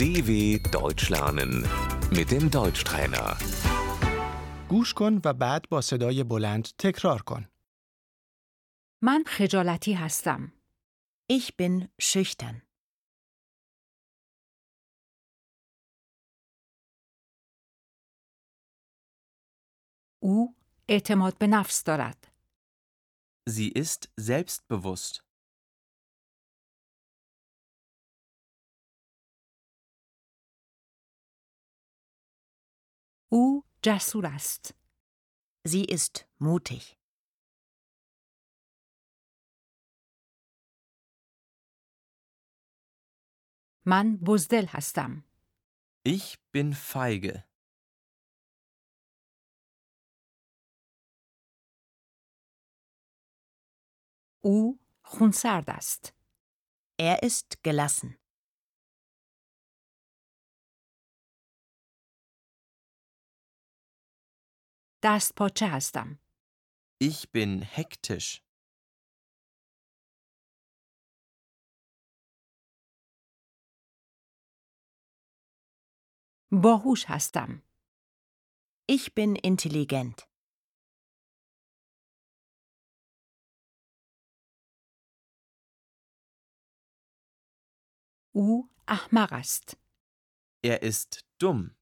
DW Deutsch lernen mit dem Deutschtrainer. گوش کن و بعد با صدای بلند تکرار کن. من خجالتی هستم. Ich bin schüchtern. او اعتماد به نفس دارد. Sie ist selbstbewusst. U Jasurast. Sie ist mutig. Man Buzdel Hastam. Ich bin feige. U Hunsardast. Er ist gelassen. Das poczastam. Ich bin hektisch. Bohusz hastam. Ich bin intelligent. U Ahmarast. Er ist dumm.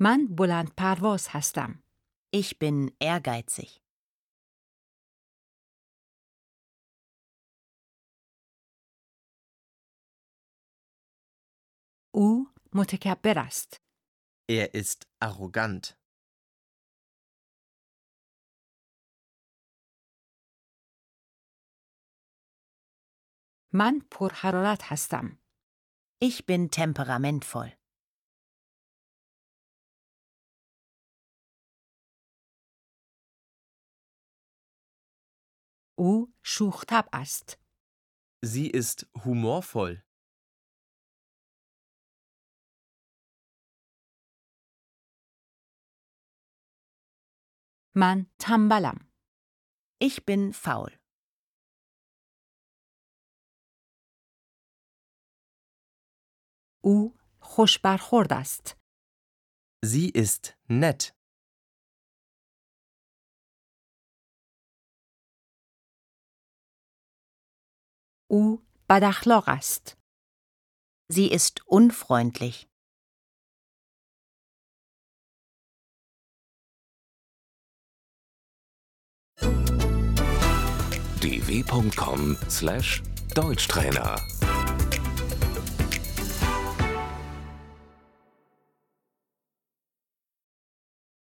من بلند پرواز هستم. Ich bin ehrgeizig. او متکبر است. Er ist arrogant. من پرحرارت هستم. Ich bin temperamentvoll. او شوخ طبع است. Sie ist humorvoll. من تنبلم. Ich bin faul. او خوش برخورد است. Sie ist nett. او بد اخلاق است. Sie ist unfreundlich. dw.com/deutschtrainer